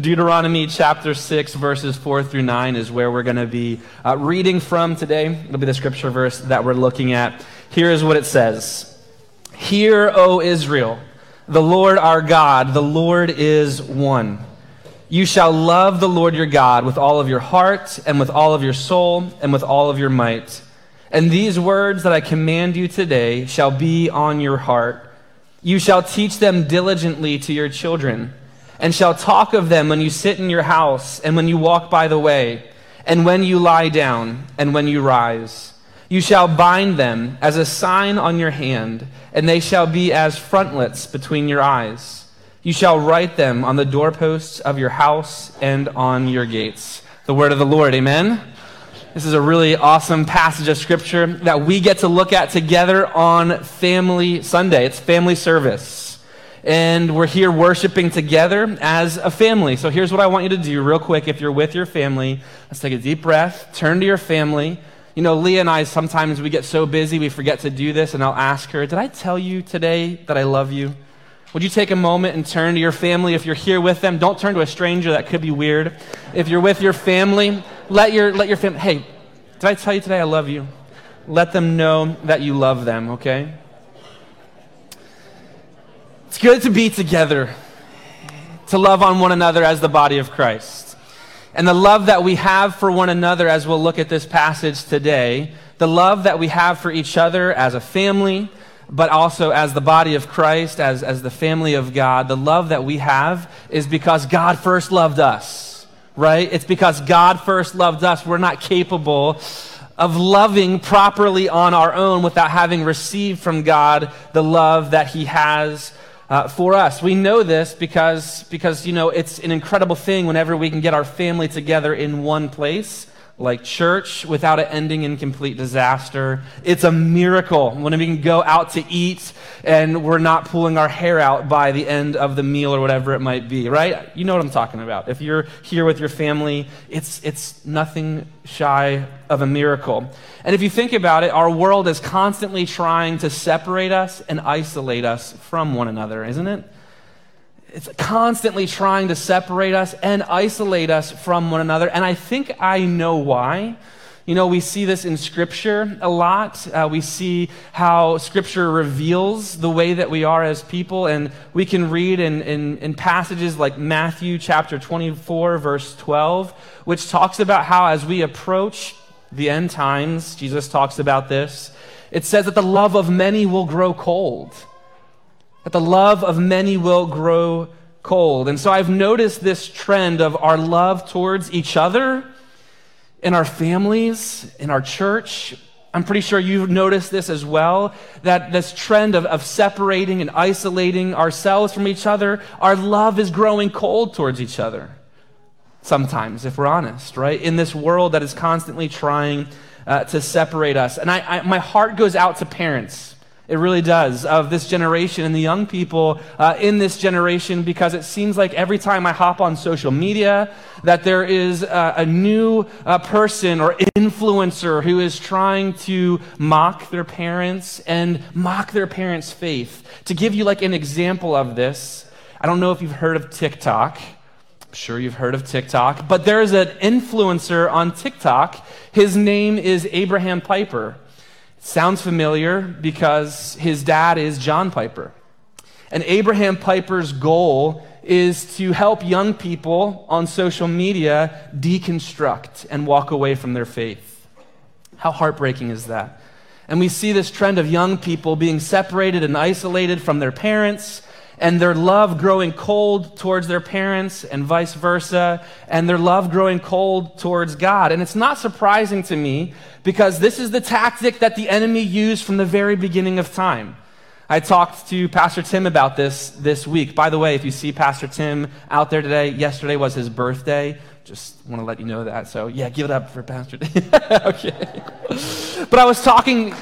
Deuteronomy chapter 6, verses 4 through 9 is where we're going to be uh, reading from today. It'll be the scripture verse that we're looking at. Here is what it says Hear, O Israel, the Lord our God, the Lord is one. You shall love the Lord your God with all of your heart, and with all of your soul, and with all of your might. And these words that I command you today shall be on your heart. You shall teach them diligently to your children and shall talk of them when you sit in your house, and when you walk by the way, and when you lie down, and when you rise. You shall bind them as a sign on your hand, and they shall be as frontlets between your eyes. You shall write them on the doorposts of your house and on your gates. The word of the Lord, amen. This is a really awesome passage of scripture that we get to look at together on Family Sunday. It's family service and we're here worshiping together as a family. So here's what I want you to do, real quick. If you're with your family, let's take a deep breath, turn to your family. You know, Leah and I, sometimes we get so busy, we forget to do this, and I'll ask her, Did I tell you today that I love you? Would you take a moment and turn to your family if you're here with them? Don't turn to a stranger, that could be weird. If you're with your family, let your, let your family, hey, did I tell you today I love you? Let them know that you love them, okay? It's good to be together, to love on one another as the body of Christ. And the love that we have for one another, as we'll look at this passage today, the love that we have for each other as a family, but also as the body of Christ, as, as the family of God, the love that we have is because God first loved us, right? It's because God first loved us. We're not capable of loving properly on our own without having received from God the love that He has uh, for us. We know this because, because, you know, it's an incredible thing whenever we can get our family together in one place like church without it ending in complete disaster. It's a miracle when we can go out to eat and we're not pulling our hair out by the end of the meal or whatever it might be, right? You know what I'm talking about. If you're here with your family, it's, it's nothing shy of a miracle. And if you think about it, our world is constantly trying to separate us and isolate us from one another, isn't it? It's constantly trying to separate us and isolate us from one another. And I think I know why. You know, we see this in Scripture a lot. Uh, we see how Scripture reveals the way that we are as people. And we can read in, in, in, passages like Matthew chapter 24, verse 12, which talks about how as we approach the end times, Jesus talks about this, it says that the love of many will grow cold that the love of many will grow cold. And so I've noticed this trend of our love towards each other, in our families, in our church. I'm pretty sure you've noticed this as well that this trend of, of separating and isolating ourselves from each other, our love is growing cold towards each other. Sometimes, if we're honest, right? In this world that is constantly trying uh, to separate us. And I, I, my heart goes out to parents it really does, of this generation and the young people uh, in this generation, because it seems like every time I hop on social media, that there is a, a new uh, person or influencer who is trying to mock their parents and mock their parents' faith. To give you like an example of this, I don't know if you've heard of TikTok. I'm sure you've heard of TikTok, but there's an influencer on TikTok. His name is Abraham Piper. Sounds familiar because his dad is John Piper. And Abraham Piper's goal is to help young people on social media deconstruct and walk away from their faith. How heartbreaking is that? And we see this trend of young people being separated and isolated from their parents and their love growing cold towards their parents and vice versa, and their love growing cold towards God. And it's not surprising to me because this is the tactic that the enemy used from the very beginning of time. I talked to Pastor Tim about this this week. By the way, if you see Pastor Tim out there today, yesterday was his birthday. Just want to let you know that. So, yeah, give it up for Pastor Tim. okay. But I was talking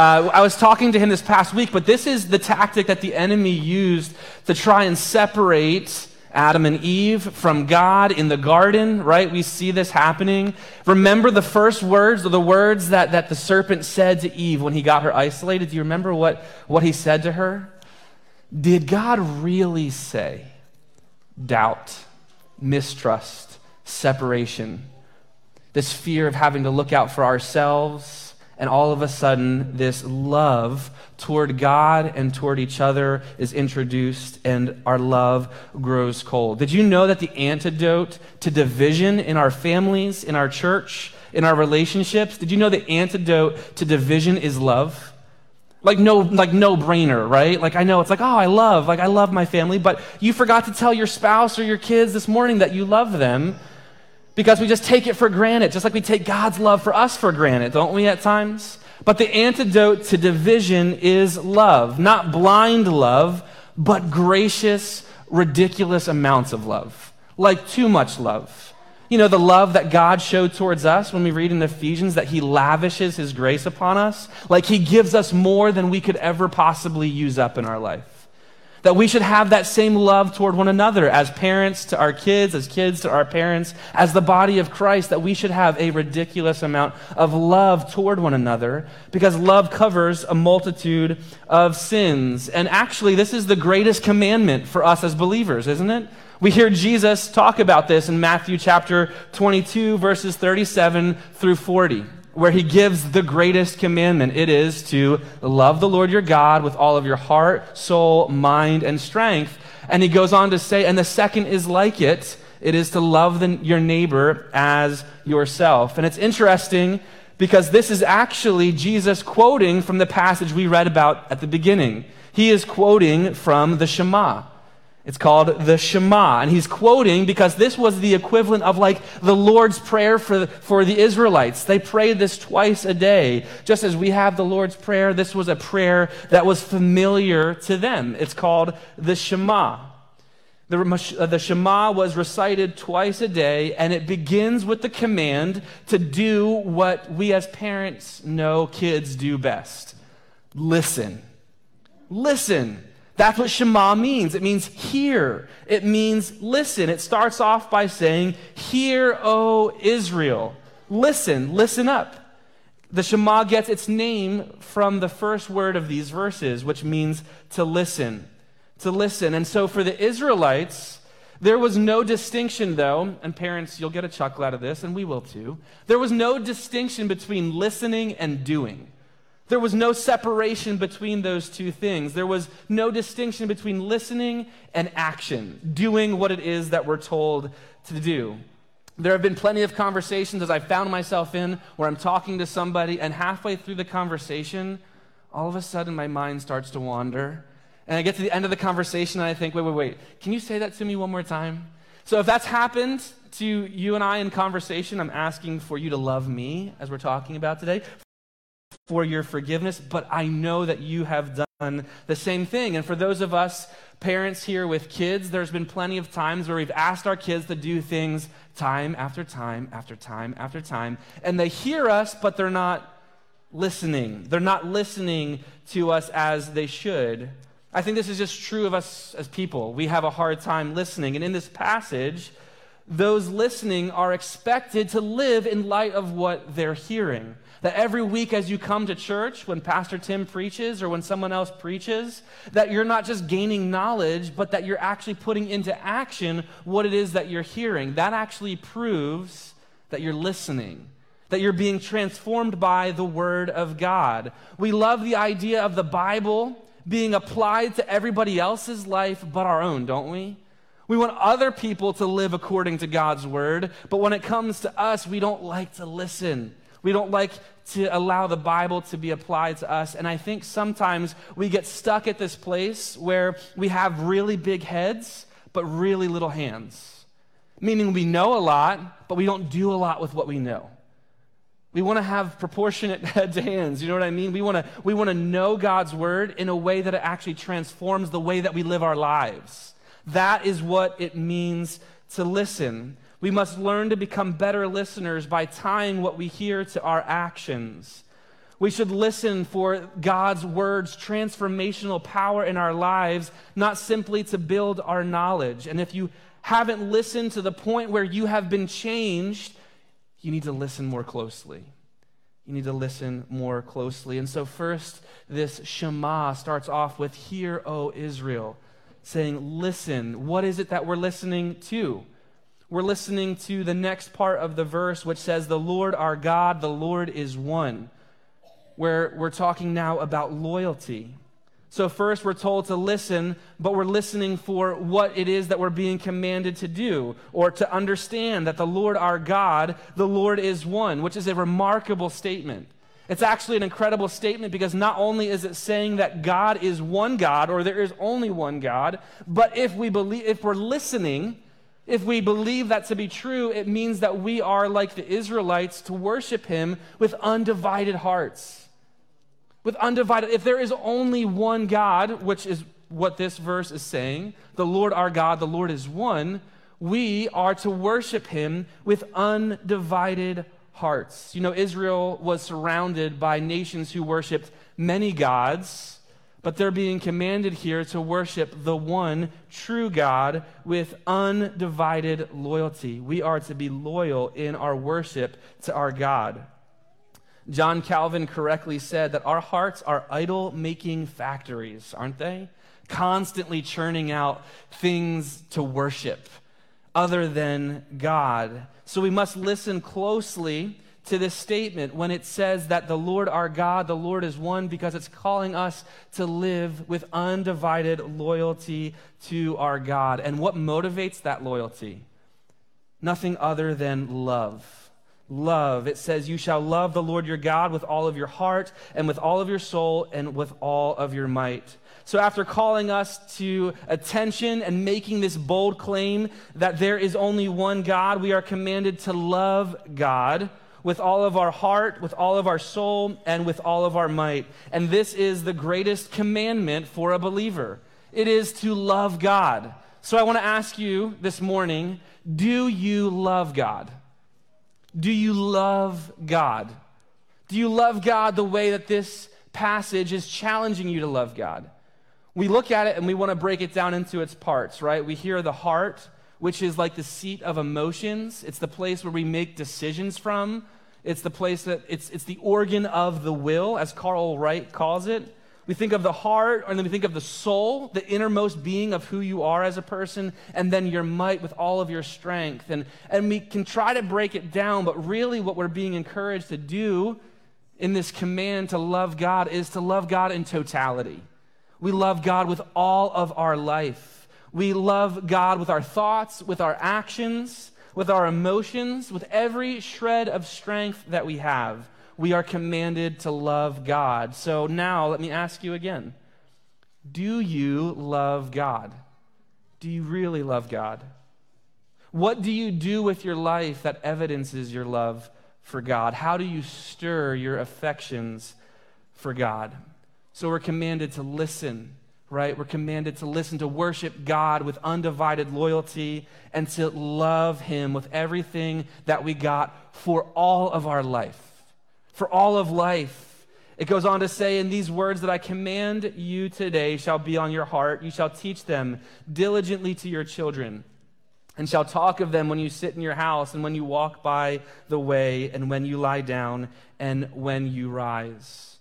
Uh, I was talking to him this past week, but this is the tactic that the enemy used to try and separate Adam and Eve from God in the garden, right? We see this happening. Remember the first words, or the words that, that the serpent said to Eve when he got her isolated? Do you remember what, what he said to her? Did God really say doubt, mistrust, separation, this fear of having to look out for ourselves, and all of a sudden, this love toward God and toward each other is introduced, and our love grows cold. Did you know that the antidote to division in our families, in our church, in our relationships, did you know the antidote to division is love? Like no, like no brainer, right? Like I know it's like, oh, I love, like I love my family, but you forgot to tell your spouse or your kids this morning that you love them because we just take it for granted, just like we take God's love for us for granted, don't we at times? But the antidote to division is love, not blind love, but gracious, ridiculous amounts of love, like too much love. You know, the love that God showed towards us when we read in Ephesians that He lavishes His grace upon us. Like He gives us more than we could ever possibly use up in our life. That we should have that same love toward one another as parents to our kids, as kids to our parents, as the body of Christ, that we should have a ridiculous amount of love toward one another because love covers a multitude of sins. And actually, this is the greatest commandment for us as believers, isn't it? We hear Jesus talk about this in Matthew chapter 22, verses 37 through 40, where he gives the greatest commandment. It is to love the Lord your God with all of your heart, soul, mind, and strength. And he goes on to say, and the second is like it it is to love the, your neighbor as yourself. And it's interesting because this is actually Jesus quoting from the passage we read about at the beginning. He is quoting from the Shema. It's called the Shema. And he's quoting because this was the equivalent of like the Lord's Prayer for, for the Israelites. They prayed this twice a day. Just as we have the Lord's Prayer, this was a prayer that was familiar to them. It's called the Shema. The, uh, the Shema was recited twice a day, and it begins with the command to do what we as parents know kids do best listen. Listen. That's what Shema means. It means hear. It means listen. It starts off by saying, Hear, O Israel. Listen, listen up. The Shema gets its name from the first word of these verses, which means to listen. To listen. And so for the Israelites, there was no distinction, though, and parents, you'll get a chuckle out of this, and we will too. There was no distinction between listening and doing. There was no separation between those two things. There was no distinction between listening and action, doing what it is that we're told to do. There have been plenty of conversations as I found myself in where I'm talking to somebody, and halfway through the conversation, all of a sudden my mind starts to wander. And I get to the end of the conversation and I think, wait, wait, wait, can you say that to me one more time? So if that's happened to you and I in conversation, I'm asking for you to love me as we're talking about today for your forgiveness, but I know that you have done the same thing. And for those of us parents here with kids, there's been plenty of times where we've asked our kids to do things time after time after time after time, and they hear us, but they're not listening. They're not listening to us as they should. I think this is just true of us as people. We have a hard time listening. And in this passage, those listening are expected to live in light of what they're hearing. That every week as you come to church, when Pastor Tim preaches or when someone else preaches, that you're not just gaining knowledge, but that you're actually putting into action what it is that you're hearing. That actually proves that you're listening, that you're being transformed by the Word of God. We love the idea of the Bible being applied to everybody else's life but our own, don't we? We want other people to live according to God's word, but when it comes to us, we don't like to listen. We don't like to allow the Bible to be applied to us. And I think sometimes we get stuck at this place where we have really big heads, but really little hands. Meaning we know a lot, but we don't do a lot with what we know. We want to have proportionate head to hands. You know what I mean? We want to we want to know God's word in a way that it actually transforms the way that we live our lives. That is what it means to listen. We must learn to become better listeners by tying what we hear to our actions. We should listen for God's word's transformational power in our lives, not simply to build our knowledge. And if you haven't listened to the point where you have been changed, you need to listen more closely. you need to listen more closely. And so, first, this Shema starts off with, Hear, O Israel, saying, Listen. What is it that we're listening to? We're listening to the next part of the verse, which says, The Lord our God, the Lord is one, where we're talking now about loyalty. So, first, we're told to listen, but we're listening for what it is that we're being commanded to do, or to understand that the Lord our God, the Lord is one, which is a remarkable statement. It's actually an incredible statement because not only is it saying that God is one God, or there is only one God, but if we believe, if we're listening, if we believe that to be true, it means that we are like the Israelites to worship Him with undivided hearts with undivided, if there is only one God, which is what this verse is saying, the Lord our God, the Lord is one, we are to worship him with undivided hearts. You know, Israel was surrounded by nations who worshiped many gods, but they're being commanded here to worship the one true God with undivided loyalty. We are to be loyal in our worship to our God. John Calvin correctly said that our hearts are idol making factories, aren't they? Constantly churning out things to worship other than God. So we must listen closely to this statement when it says that the Lord our God, the Lord is one, because it's calling us to live with undivided loyalty to our God. And what motivates that loyalty? Nothing other than love love. It says, You shall love the Lord your God with all of your heart and with all of your soul and with all of your might. So, after calling us to attention and making this bold claim that there is only one God, we are commanded to love God with all of our heart, with all of our soul, and with all of our might. And this is the greatest commandment for a believer it is to love God. So, I want to ask you this morning do you love God? Do you love God? Do you love God the way that this passage is challenging you to love God? We look at it and we want to break it down into its parts, right? We hear the heart, which is like the seat of emotions. It's the place where we make decisions from. It's the place that it's, it's the organ of the will, as Carl Wright calls it. We think of the heart, and then we think of the soul, the innermost being of who you are as a person, and then your might with all of your strength. And, and we can try to break it down, but really what we're being encouraged to do in this command to love God is to love God in totality. We love God with all of our life. We love God with our thoughts, with our actions, with our emotions, with every shred of strength that we have we are commanded to love God. So now let me ask you again Do you love God? Do you really love God? What do you do with your life that evidences your love for God? How do you stir your affections for God? So we're commanded to listen, right? We're commanded to listen, to worship God with undivided loyalty, and to love Him with everything that we got for all of our life for all of life. It goes on to say, In these words that I command you today shall be on your heart. You shall teach them diligently to your children, and shall talk of them when you sit in your house, and when you walk by the way, and when you lie down, and when you rise.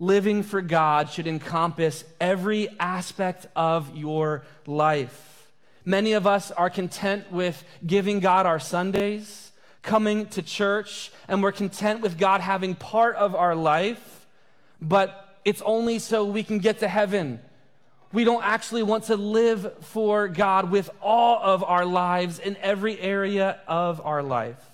Living for God should encompass every aspect of your life. Many of us are content with giving God our Sundays coming to church and we're content with God having part of our life, but it's only so we can get to heaven. We don't actually want to live for God with all of our lives in every area of our life.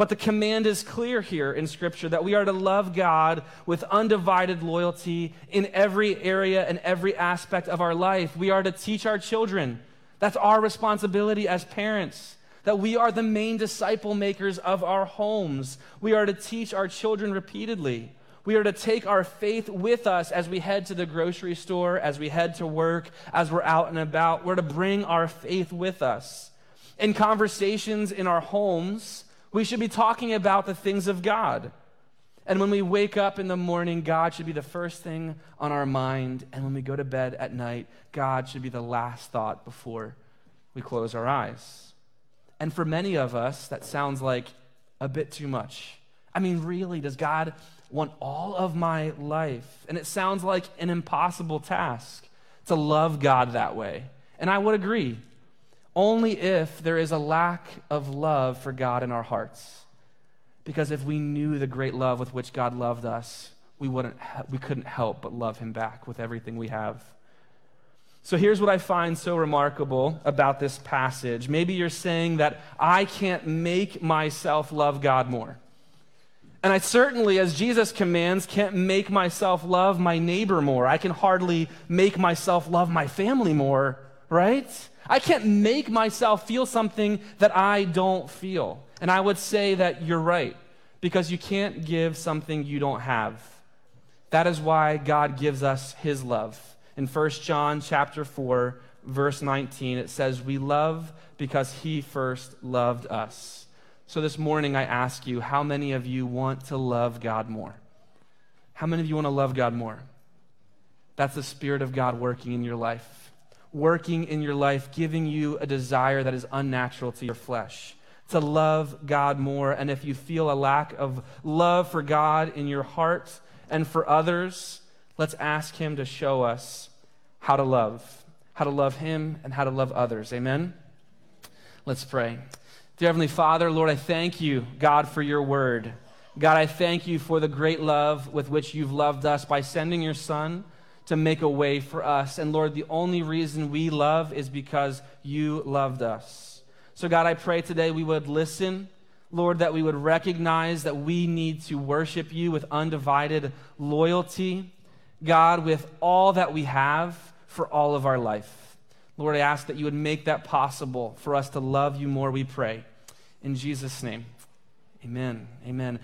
But the command is clear here in Scripture that we are to love God with undivided loyalty in every area and every aspect of our life. We are to teach our children. That's our responsibility as parents that we are the main disciple makers of our homes. We are to teach our children repeatedly. We are to take our faith with us as we head to the grocery store, as we head to work, as we're out and about. We're to bring our faith with us. In conversations in our homes, we should be talking about the things of God. And when we wake up in the morning, God should be the first thing on our mind. And when we go to bed at night, God should be the last thought before we close our eyes. And for many of us, that sounds like a bit too much. I mean, really, does God want all of my life? And it sounds like an impossible task to love God that way. And I would agree. Only if there is a lack of love for God in our hearts. Because if we knew the great love with which God loved us, we, wouldn't, we couldn't help but love him back with everything we have. So here's what I find so remarkable about this passage. Maybe you're saying that I can't make myself love God more. And I certainly, as Jesus commands, can't make myself love my neighbor more. I can hardly make myself love my family more, right? I can't make myself feel something that I don't feel. And I would say that you're right, because you can't give something you don't have. That is why God gives us his love. In 1 John chapter 4, verse 19, it says, We love because he first loved us. So this morning I ask you, how many of you want to love God more? How many of you want to love God more? That's the Spirit of God working in your life. Working in your life, giving you a desire that is unnatural to your flesh. To love God more. And if you feel a lack of love for God in your heart and for others, let's ask Him to show us how to love. How to love Him and how to love others. Amen? Let's pray. Dear Heavenly Father, Lord, I thank you, God, for your word. God, I thank you for the great love with which you've loved us by sending your Son to make a way for us. And Lord, the only reason we love is because you loved us. So, God, I pray today we would listen. Lord, that we would recognize that we need to worship you with undivided loyalty. God, with all that we have for all of our life. Lord, I ask that you would make that possible for us to love you more, we pray. In Jesus' name, amen. Amen.